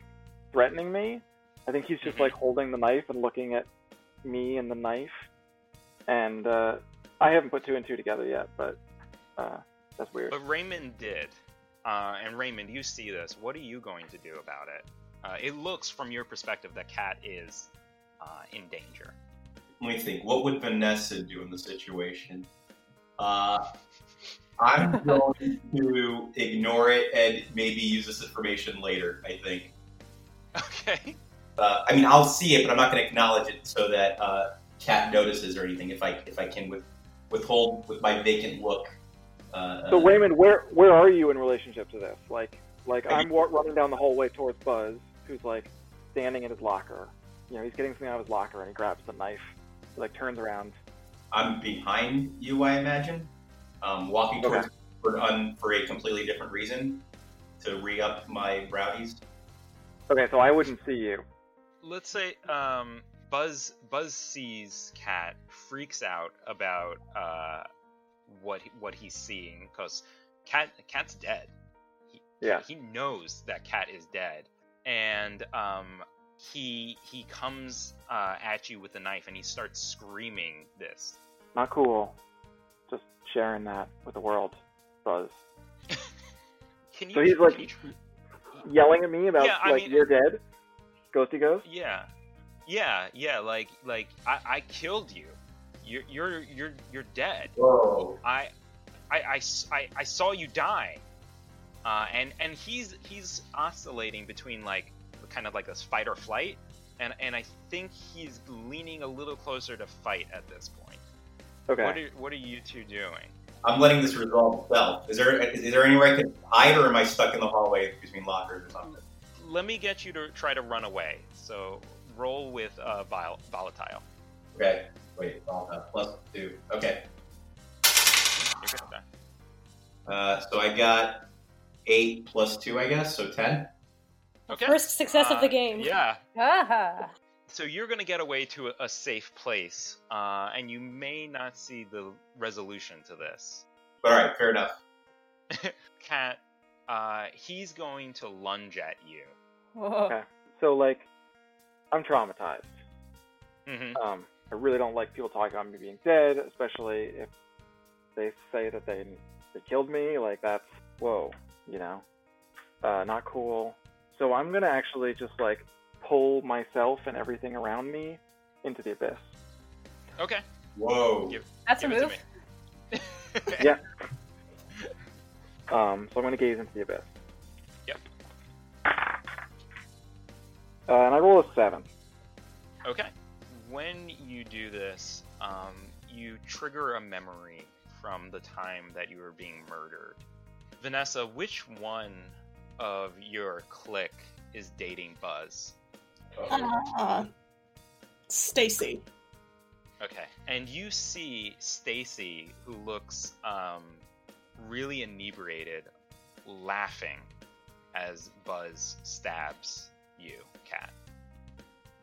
threatening me. I think he's just Mhm. like holding the knife and looking at me and the knife and uh, I haven't put two and two together yet, but uh, that's weird. But Raymond did. Uh, and Raymond, you see this. What are you going to do about it? Uh, it looks, from your perspective, that Kat is uh, in danger. Let me think. What would Vanessa do in the situation? Uh, I'm going to ignore it and maybe use this information later. I think. Okay. Uh, I mean, I'll see it, but I'm not going to acknowledge it so that uh, Kat notices or anything. If I if I can with withhold with my vacant look. Uh, so Raymond, where where are you in relationship to this? Like like I'm wa- running down the hallway towards Buzz, who's like standing in his locker. You know, he's getting something out of his locker, and he grabs the knife. He, like turns around. I'm behind you, I imagine, um, walking towards for, un, for a completely different reason to re up my brownies. Okay, so I wouldn't see you. Let's say um, Buzz Buzz sees Kat, freaks out about uh, what what he's seeing because Kat Kat's dead. He, Yeah. He knows that Kat is dead, and um, he he comes uh, at you with a knife, and he starts screaming this. Not cool. Just sharing that with the world. Buzz. Can you? So he's like- can you tr- Yelling at me about Yeah, like mean- you're dead. Ghosty ghost. Yeah, yeah, yeah. Like, like I, I killed you. You're, you're, you're, you're dead. Whoa. I, I, I s- I- I saw you die. Uh, and and he's he's oscillating between like kind of like this fight or flight, and and I think he's leaning a little closer to fight at this point. Okay. What are what are you two doing? I'm letting this resolve itself. Is there is, there anywhere I can hide, or am I stuck in the hallway between lockers or something? Let me get you to try to run away. So roll with uh, vol- volatile. Okay. Wait. Uh, plus two. Okay. You're good at. Uh, so I got eight plus two, I guess. So ten. Okay. First success of Uh, the game. Yeah. Ah. So you're going to get away to a, a safe place, uh, and you may not see the resolution to this. But all right, fair enough. Kat, uh, he's going to lunge at you. Whoa. Okay. So like, I'm traumatized. hmm Um, I really don't like people talking about me being dead, especially if they say that they they killed me. Like that's whoa, you know, uh, not cool. So I'm gonna actually just like pull myself and everything around me into the abyss. Okay. Whoa. Give- That's a Give it to move. Yeah. Um, so I'm gonna gaze into the abyss. Yep. Uh, and I roll a seven. Okay. When you do this, um, you trigger a memory from the time that you were being murdered. Vanessa, which one of your clique is dating Buzz? Uh, Stacy. Okay. And you see Stacy, who looks um, really inebriated, laughing as Buzz stabs you, Kat.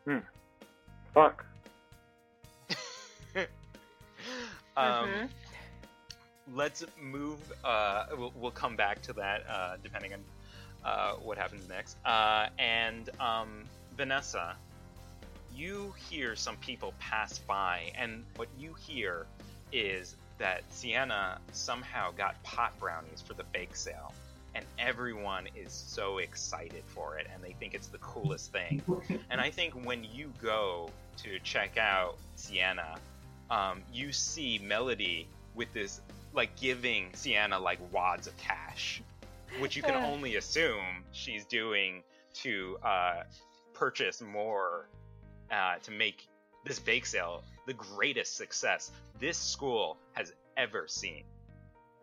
Hmm. Fuck. Um, Mhm. Let's move. Uh, we'll, we'll come back to that uh, depending on uh, what happens next. Uh, and um, Vanessa, you hear some people pass by, and what you hear is that Sienna somehow got pot brownies for the bake sale. And everyone is so excited for it, and they think it's the coolest thing. And I think when you go to check out Sienna, um, you see Melody with this, like giving Sienna like wads of cash, which you can Uh. only assume she's doing to uh, purchase more uh, to make this bake sale the greatest success this school has ever seen.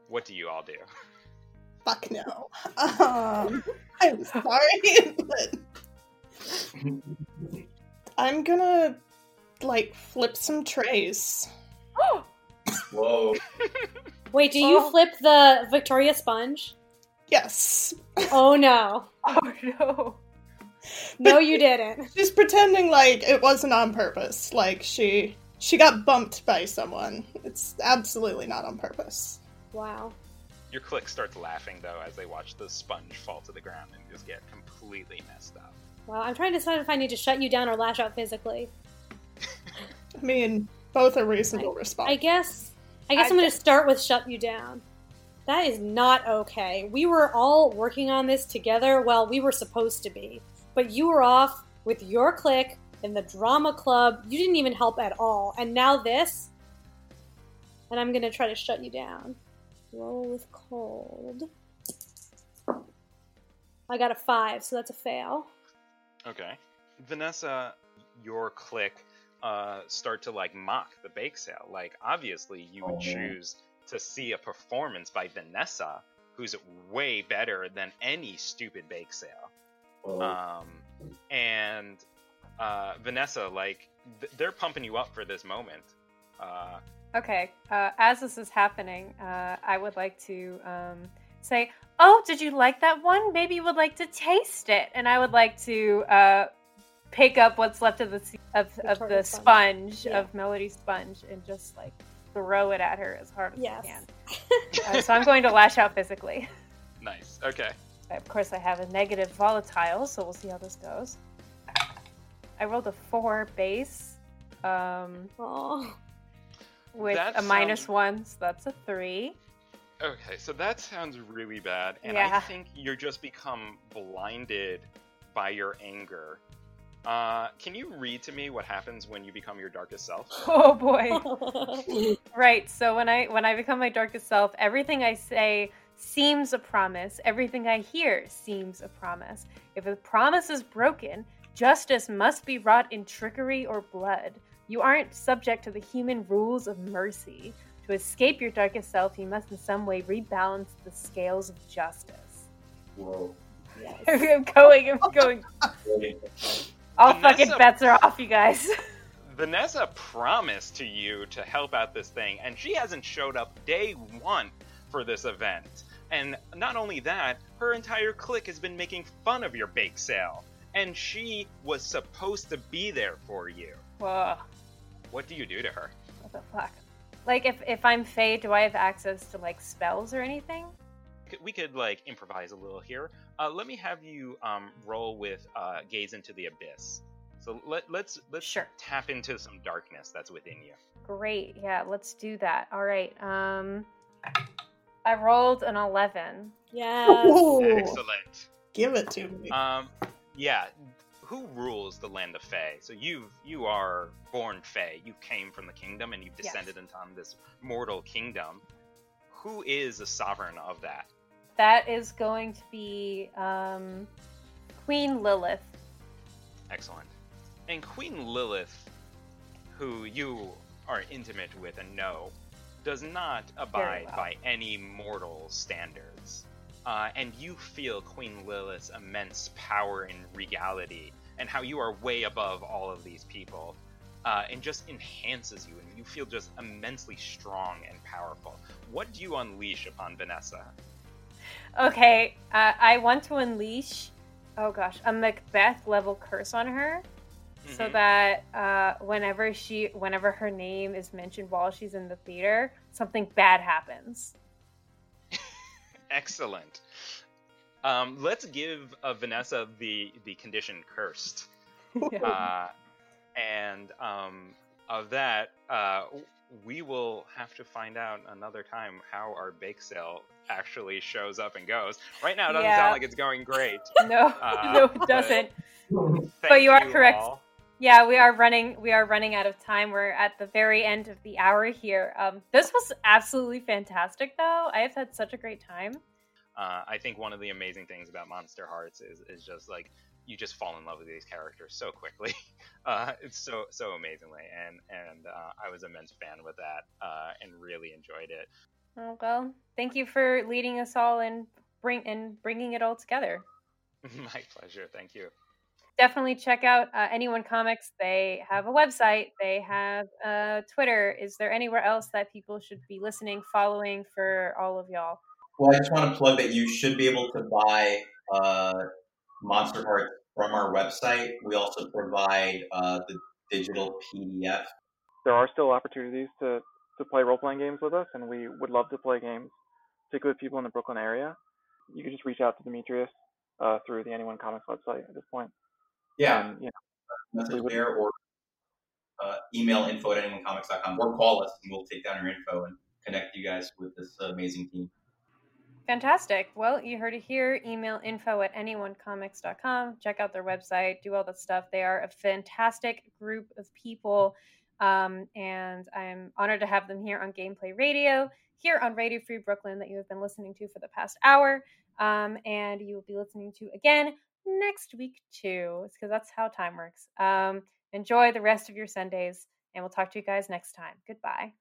What do you all do? Fuck no. Um, I'm sorry, but I'm gonna like flip some trays. Whoa. Wait, do you Oh. flip the Victoria sponge? Yes. Oh no. oh no. No, you didn't. She's pretending like it wasn't on purpose. Like she she got bumped by someone. It's absolutely not on purpose. Wow. Your clique starts laughing though as they watch the sponge fall to the ground and just get completely messed up. Well, I'm trying to decide if I need to shut you down or lash out physically. I mean, both are reasonable I responses. guess I guess I I'm going to start with shut you down. That is not okay. We were all working on this together. Well, we were supposed to be. But you were off with your clique in the drama club. You didn't even help at all. And now this. And I'm going to try to shut you down. Roll with cold. I got a 5, so that's a fail. Okay. Vanessa, your clique uh, start to like mock the bake sale. Like obviously you would Oh. choose to see a performance by Vanessa, who's way better than any stupid bake sale. Whoa. Um, and uh, Vanessa, like th- they're pumping you up for this moment. Uh, Okay, uh, as this is happening, uh, I would like to um, say, "Oh, did you like that one? Maybe you would like to taste it." And I would like to uh, pick up what's left of the of, of the sponge. sponge Yeah. of Melody's sponge and just like throw it at her as hard as Yes. I can. Uh, so I'm going to lash out physically. nice. Okay. Of course, I have a negative volatile, so we'll see how this goes. I rolled a four base. Um, Oh. with That a sounds- one, so that's a three. Okay, so that sounds really bad, and Yeah. I think you're just become blinded by your anger. Uh, can you read to me what happens when you become your darkest self? Oh boy. right. So when I when I become my darkest self, everything I say seems a promise. Everything I hear seems a promise. If a promise is broken, justice must be wrought in trickery or blood. You aren't subject to the human rules of mercy. To escape your darkest self, you must in some way rebalance the scales of justice. Whoa. I'm going, I'm going. All fucking Vanessa- bets are off, you guys. Vanessa promised to you to help out this thing, and she hasn't showed up day one for this event. And not only that, her entire clique has been making fun of your bake sale, and she was supposed to be there for you. Whoa. What do you do to her? What the fuck? Like, if if I'm Fae, do I have access to like spells or anything? We could like improvise a little here. Uh, let me have you um, roll with uh, gaze into the abyss. So let, let's let's Sure. tap into some darkness that's within you. Great. Yeah, let's do that. All right. Um, I rolled an eleven. yes. Ooh, Excellent. give it to me. Um, yeah. Who rules the land of Fae? So you you are born Fae. You came from the kingdom and you've Yes. descended into this mortal kingdom. Who is the sovereign of that? That is going to be um, Queen Lilith. Excellent. And Queen Lilith, who you are intimate with and know, does not abide well. by any mortal standards. Uh, and you feel Queen Lilith's immense power and regality, and how you are way above all of these people. Uh, and just enhances you, and you feel just immensely strong and powerful. What do you unleash upon Vanessa? Okay, uh, I want to unleash. Oh gosh, a Macbeth level curse on her, so Mhm. that uh, whenever she, whenever her name is mentioned while she's in the theater, something bad happens. Excellent. Um, let's give uh, Vanessa the the condition cursed, uh, and um, of that, uh, w- we will have to find out another time how our bake sale actually shows up and goes. Right now, it doesn't Yeah. sound like it's going great. No, Uh, no, it doesn't. But you are correct. all. Yeah, we are running. We are running out of time. We're at the very end of the hour here. Um, this was absolutely fantastic, though. I have had such a great time. Uh, I think one of the amazing things about Monsterhearts is is just like you just fall in love with these characters so quickly. Uh, it's so so amazingly, and and uh, I was an immense fan with that, uh, and really enjoyed it. Oh, well, thank you for leading us all and bring and bringing it all together. My pleasure. Thank you. Definitely check out uh, Anyone Comics. They have a website. They have uh, Twitter. Is there anywhere else that people should be listening, following for all of y'all? Well, I just want to plug that you should be able to buy uh, Monsterhearts from our website. We also provide uh, the digital PDF. There are still opportunities to, to play role playing games with us, and we would love to play games, particularly with people in the Brooklyn area. You can just reach out to Demetrius uh, through the Anyone Comics website at this point. Yeah, you know, message there or uh, email info at anyonecomics.com or call us and we'll take down your info and connect you guys with this amazing team. Fantastic. Well, you heard it here. Email info at anyonecomics.com. Check out their website, do all that stuff. They are a fantastic group of people. Um, and I'm honored to have them here on Gameplay Radio, here on Radio Free Brooklyn, that you have been listening to for the past hour. Um, and you will be listening to again next week, too, because that's how time works. Um, enjoy the rest of your Sundays, and we'll talk to you guys next time. Goodbye.